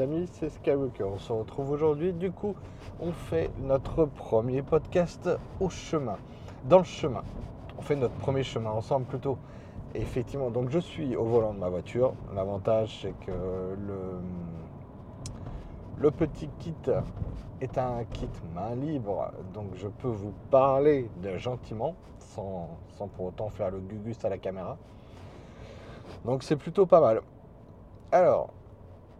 amis, c'est Skywalker. On se retrouve aujourd'hui. Du coup, on fait notre premier podcast au chemin, dans le chemin. On fait notre premier chemin ensemble plutôt. effectivement, donc je suis au volant de ma voiture. L'avantage, c'est que le, le petit kit est un kit main libre, donc je peux vous parler de gentiment, sans, sans pour autant faire le gugus à la caméra. Donc c'est plutôt pas mal. Alors,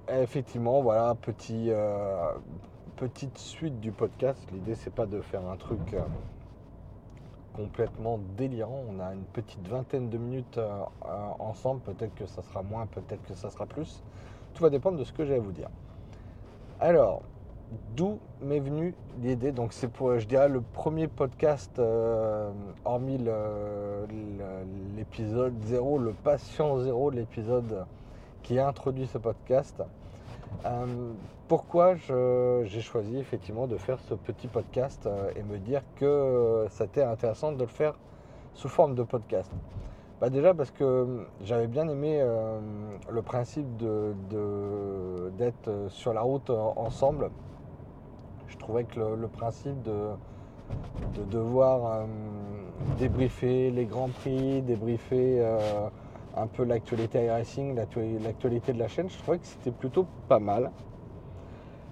effectivement, voilà, euh, petite suite du podcast. L'idée, c'est pas de faire un truc euh, complètement délirant. On a une petite vingtaine de minutes euh, ensemble. Peut-être que ça sera moins, peut-être que ça sera plus. Tout va dépendre de ce que j'ai à vous dire. Alors, d'où m'est venue l'idée? Donc, c'est pour, je dirais, le premier podcast, hormis l'épisode 0, le patient 0, l'épisode qui a introduit ce podcast. Euh, pourquoi j'ai choisi effectivement de faire ce petit podcast euh, et me dire que c'était intéressant de le faire sous forme de podcast? Bah Déjà parce que j'avais bien aimé euh, le principe d'être de, sur la route ensemble. Je trouvais que le, principe de devoir débriefer les grands prix, débriefer un peu l'actualité iRacing, l'actualité de la chaîne, je trouvais que c'était plutôt pas mal.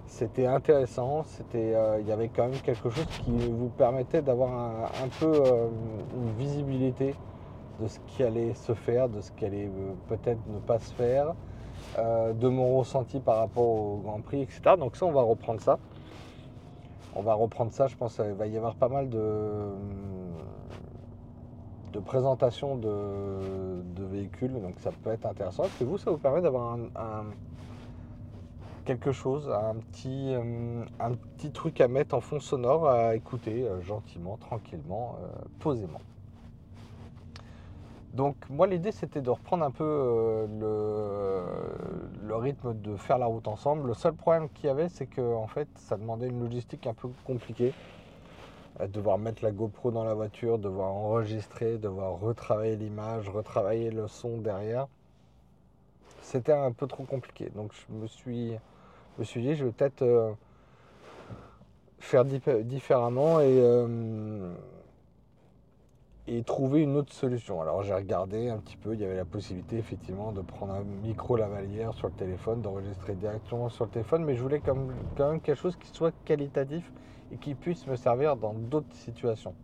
C'était intéressant, euh, il y avait quand même quelque chose qui vous permettait d'avoir un, peu euh, une visibilité de ce qui allait se faire, de ce qui allait euh, peut-être ne pas se faire, de mon ressenti par rapport au Grand Prix, etc. Donc ça, on va reprendre ça. On va reprendre ça, je pense qu'il va y avoir pas mal de de présentation de, véhicules, donc ça peut être intéressant. Est-ce que vous, ça vous permet d'avoir un, quelque chose, un petit, euh, un petit truc à mettre en fond sonore, à écouter euh, gentiment, tranquillement, euh, posément? Donc moi l'idée c'était de reprendre un peu le, le, rythme de faire la route ensemble. Le seul problème qu'il y avait c'est que en fait ça demandait une logistique un peu compliquée devoir mettre la GoPro dans la voiture, devoir enregistrer, devoir retravailler l'image, retravailler le son derrière. C'était un peu trop compliqué. Donc je me suis, me suis dit, je vais peut-être euh, faire différemment et, euh, et trouver une autre solution. Alors j'ai regardé un petit peu, il y avait la possibilité effectivement de prendre un micro lavalière sur le téléphone, d'enregistrer directement sur le téléphone, mais je voulais quand même quelque chose qui soit qualitatif qui puisse me servir dans d'autres situations.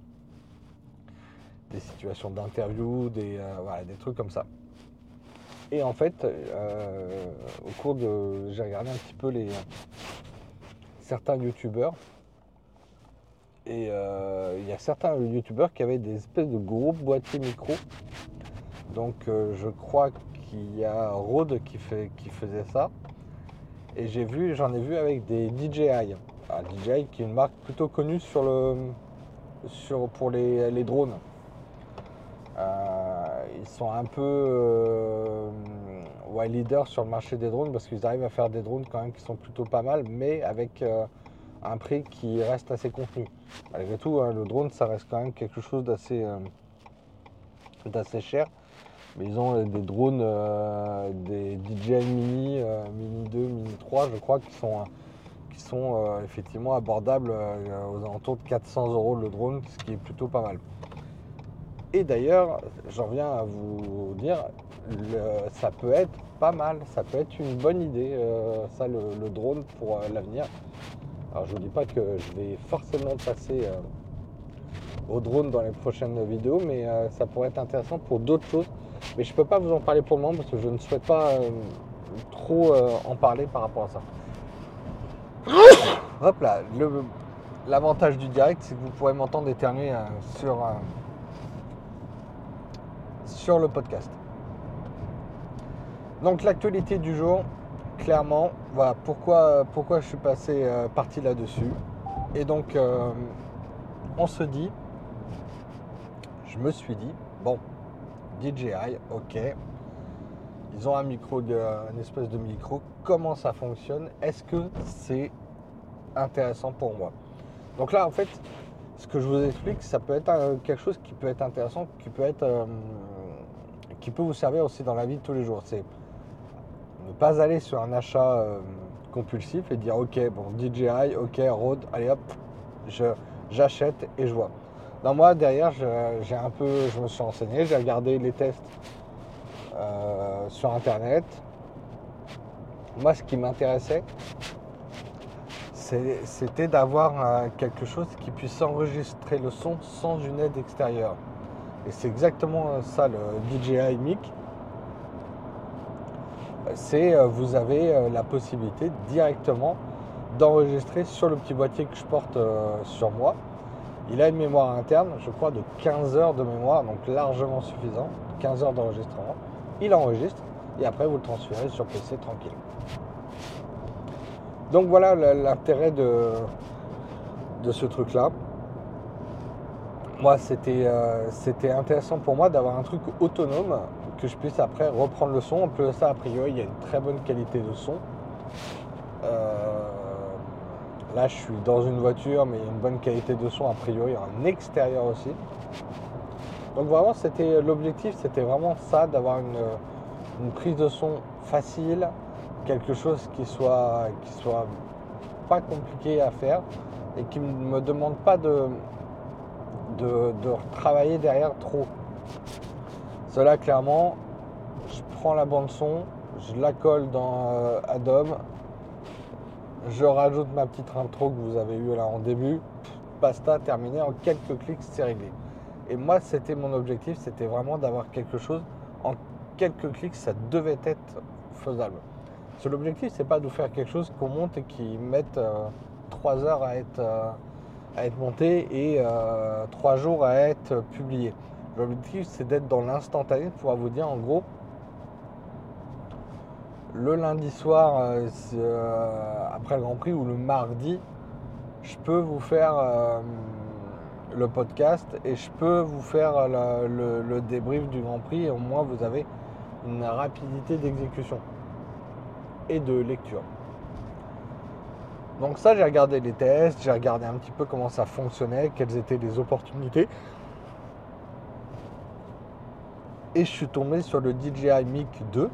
Des situations d'interview, des, euh, trucs comme ça. Et en fait, euh, au cours de. J'ai regardé un petit peu les certains youtubeurs. Et euh, il y a certains youtubeurs qui avaient des espèces de gros boîtiers micro. Donc je crois qu'il y a Rode qui, fait, qui faisait ça. Et j'ai vu, j'en ai vu avec des DJI. DJI qui est une marque plutôt connue sur le, sur, pour les, drones. Euh, ils sont un peu euh, leaders sur le marché des drones parce qu'ils arrivent à faire des drones quand même qui sont plutôt pas mal, mais avec euh, un prix qui reste assez contenu. Malgré tout, hein, le drone, ça reste quand même quelque chose d'assez d'assez cher. Mais ils ont des drones, des DJI Mini, Mini 2, Mini 3, je crois, qui sont sont euh, effectivement abordables euh, aux alentours de 400 euros le drone, ce qui est plutôt pas mal. Et d'ailleurs, j'en viens à vous dire, ça peut être pas mal, ça peut être une bonne idée, euh, ça, le, drone pour l'avenir. Alors je vous dis pas que je vais forcément passer au drone dans les prochaines vidéos, mais ça pourrait être intéressant pour d'autres choses. Mais je peux pas vous en parler pour le moment parce que je ne souhaite pas trop en parler par rapport à ça. Hop là, l'avantage du direct, c'est que vous pourrez m'entendre éternuer euh, sur, euh, sur le podcast. Donc l'actualité du jour, clairement, voilà pourquoi, pourquoi je suis passé euh, parti là-dessus. Et donc on se dit, je me suis dit, bon, DJI, ok, ils ont un micro, de, une espèce de micro. Comment ça fonctionne Est-ce que c'est intéressant pour moi Donc là, en fait, ce que je vous explique, ça peut être quelque chose qui peut être intéressant, qui peut être, euh, qui peut vous servir aussi dans la vie de tous les jours. C'est ne pas aller sur un achat euh, compulsif et dire ok, bon, DJI, ok, Rode, allez hop, j'achète et je vois. Dans moi, derrière, j'ai un peu, je me suis renseigné, j'ai regardé les tests euh, sur internet. Moi, ce qui m'intéressait, c'était d'avoir euh, quelque chose qui puisse enregistrer le son sans une aide extérieure. Et c'est exactement ça le DJI Mic. C'est euh, vous avez la possibilité directement d'enregistrer sur le petit boîtier que je porte sur moi il a une mémoire interne, je crois, de 15 heures de mémoire, donc largement suffisant. 15 heures d'enregistrement. Il enregistre et après vous le transférez sur PC tranquille. Donc voilà l'intérêt de, ce truc-là. Moi, euh, c'était intéressant pour moi d'avoir un truc autonome que je puisse après reprendre le son. En plus de ça, a priori, il y a une très bonne qualité de son. Euh, Là, je suis dans une voiture, mais il y a une bonne qualité de son a priori en extérieur aussi. Donc vraiment, c'était l'objectif, c'était vraiment ça, d'avoir une, prise de son facile, quelque chose qui soit, qui soit pas compliqué à faire et qui ne me demande pas de, de, travailler derrière trop. Cela, clairement, je prends la bande son, je la colle dans euh, Adobe, je rajoute ma petite intro que vous avez eu là en début. Pasta terminé en quelques clics, c'est réglé. Et moi, c'était mon objectif, c'était vraiment d'avoir quelque chose en quelques clics, ça devait être faisable. L'objectif, c'est pas de faire quelque chose qu'on monte et qui mette euh, trois 3 heures à être, euh, à être monté et euh, trois 3 jours à être publié. L'objectif, c'est d'être dans l'instantané, de pouvoir vous dire en gros, le lundi soir euh, euh, après le Grand Prix ou le mardi, je peux vous faire le podcast et je peux vous faire le, débrief du Grand Prix et au moins vous avez une rapidité d'exécution et de lecture. Donc ça j'ai regardé les tests, j'ai regardé un petit peu comment ça fonctionnait, quelles étaient les opportunités. Et je suis tombé sur le DJI Mic 2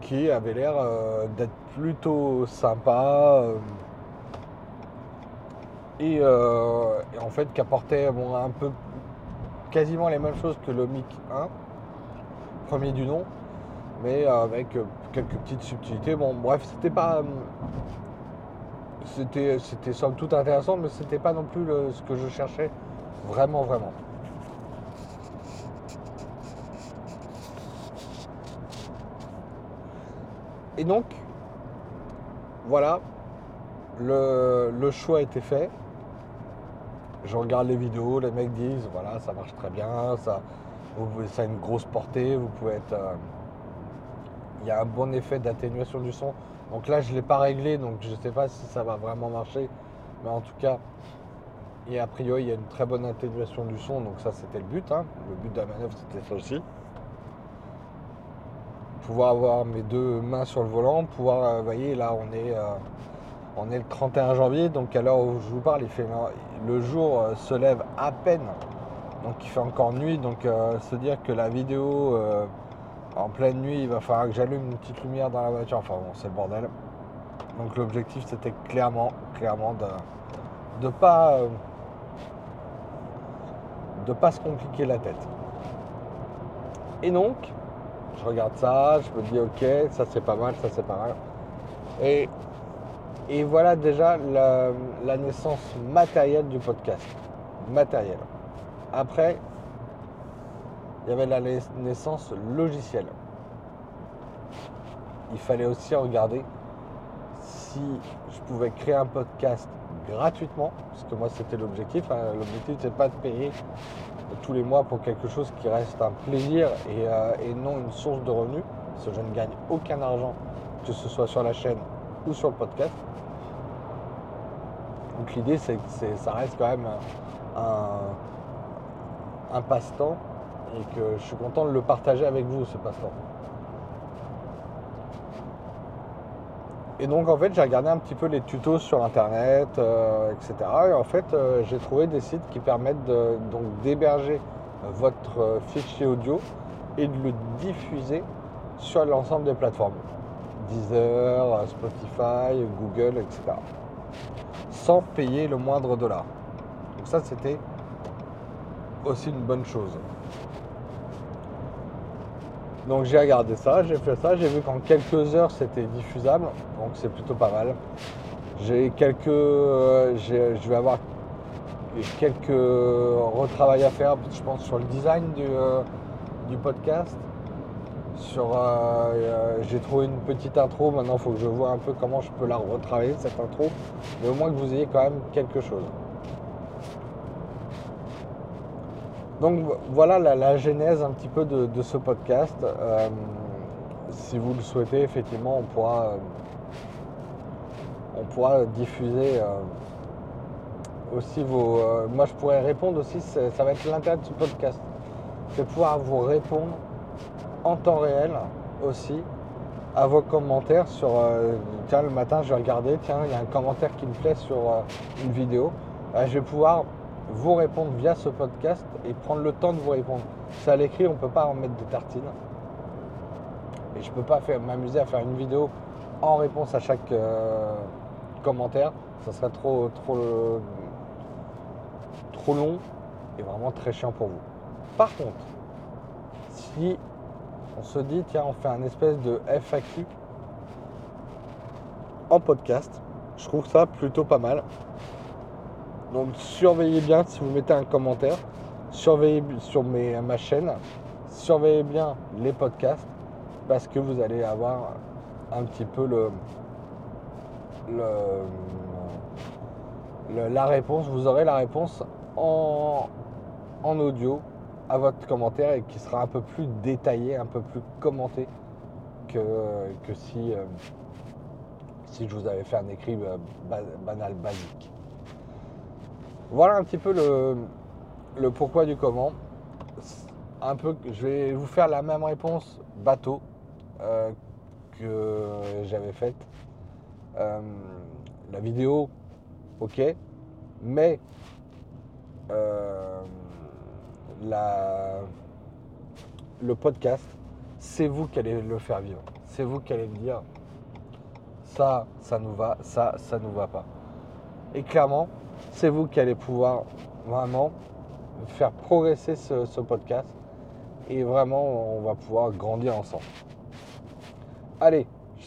qui avait l'air euh, d'être plutôt sympa euh, euh, et, en fait qui apportait un peu quasiment les mêmes choses que le MIC 1, premier du nom, mais avec quelques petites subtilités. Bon bref, c'était pas. C'était, c'était somme toute intéressant, mais c'était pas non plus ce que je cherchais vraiment vraiment. Et donc, voilà, le, choix a été fait. Je regarde les vidéos, les mecs disent voilà, ça marche très bien, ça, ça a une grosse portée, vous pouvez être. Euh, il y a un bon effet d'atténuation du son. Donc là, je ne l'ai pas réglé, donc je ne sais pas si ça va vraiment marcher. Mais en tout cas, et a priori, il y a une très bonne atténuation du son, donc ça, c'était le but. Hein. Le but de la manœuvre, c'était ça aussi pouvoir avoir mes deux mains sur le volant, pouvoir, euh, vous voyez, là on est, euh, on est le 31 janvier, donc à l'heure où je vous parle, il le jour euh, se lève à peine, donc il fait encore nuit, donc se dire que la vidéo en pleine nuit, il va falloir que j'allume une petite lumière dans la voiture, enfin bon, c'est le bordel. Donc l'objectif c'était clairement, clairement de ne pas, de pas se compliquer la tête. Et donc, je regarde ça, je me dis ok, ça c'est pas mal, ça c'est pas mal. Et, et voilà déjà la, naissance matérielle du podcast. Matérielle. Après, il y avait la naissance logicielle. Il fallait aussi regarder si je pouvais créer un podcast gratuitement, parce que moi c'était l'objectif. Hein. L'objectif c'est pas de payer tous les mois pour quelque chose qui reste un plaisir euh, et, non une source de revenus, parce que je ne gagne aucun argent, que ce soit sur la chaîne ou sur le podcast. Donc l'idée c'est que ça reste quand même un passe-temps et que je suis content de le partager avec vous ce passe-temps. Et donc en fait j'ai regardé un petit peu les tutos sur internet, euh, etc. Et en fait euh, j'ai trouvé des sites qui permettent donc d'héberger votre euh, fichier audio et de le diffuser sur l'ensemble des plateformes. Deezer, Spotify, Google, etc. Sans payer le moindre dollar. Donc ça, c'était aussi une bonne chose. Donc j'ai regardé ça, j'ai fait ça, j'ai vu qu'en quelques heures c'était diffusable, donc c'est plutôt pas mal. J'ai quelques, euh, je vais avoir quelques retravails à faire, je pense sur le design du, euh, podcast. Sur, euh, j'ai trouvé une petite intro, maintenant il faut que je vois un peu comment je peux la retravailler cette intro, mais au moins que vous ayez quand même quelque chose. Donc voilà la, genèse un petit peu de, ce podcast. Euh, si vous le souhaitez, effectivement, on pourra, euh, on pourra diffuser euh, aussi vos. moi, je pourrais répondre aussi. Ça va être l'intérêt de ce podcast, c'est pouvoir vous répondre en temps réel aussi à vos commentaires sur. tiens, le matin, je vais regarder. Tiens, il y a un commentaire qui me plaît sur une vidéo. je vais pouvoir vous répondre via ce podcast et prendre le temps de vous répondre. C'est à l'écrit, on ne peut pas en mettre des tartines. Et je ne peux pas m'amuser à faire une vidéo en réponse à chaque euh, commentaire. Ça serait trop, trop, trop long et vraiment très chiant pour vous. Par contre, si on se dit, tiens, on fait un espèce de FAQ en podcast, je trouve ça plutôt pas mal. Donc surveillez bien si vous mettez un commentaire, surveillez sur ma chaîne, surveillez bien les podcasts parce que vous allez avoir un petit peu la réponse, vous aurez la réponse en, audio à votre commentaire et qui sera un peu plus détaillé, un peu plus commenté que, euh, si je vous avais fait un écrit euh, banal, basique. Voilà un petit peu le, pourquoi du comment. Un peu, je vais vous faire la même réponse bateau euh, que j'avais faite. Euh, la vidéo, ok, mais euh, le podcast, c'est vous qui allez le faire vivre. C'est vous qui allez me dire ça, ça nous va, ça, ça nous va pas. Et clairement, c'est vous qui allez pouvoir vraiment faire progresser ce, podcast et vraiment on va pouvoir grandir ensemble. Allez,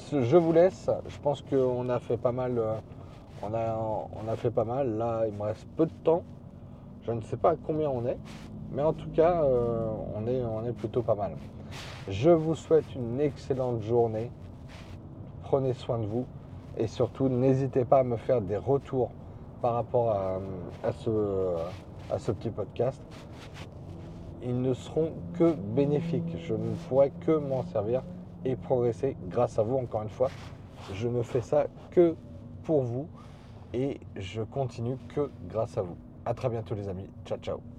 je vous laisse. Je pense qu'on a fait pas mal. Euh, on a, on a fait pas mal. Là, il me reste peu de temps. Je ne sais pas combien on est, mais en tout cas, euh, on, est, on est plutôt pas mal. Je vous souhaite une excellente journée. Prenez soin de vous et surtout, n'hésitez pas à me faire des retours par rapport à, ce, à ce petit podcast, ils ne seront que bénéfiques. Je ne pourrai que m'en servir et progresser grâce à vous, encore une fois. Je ne fais ça que pour vous et je continue que grâce à vous. A très bientôt les amis. Ciao ciao.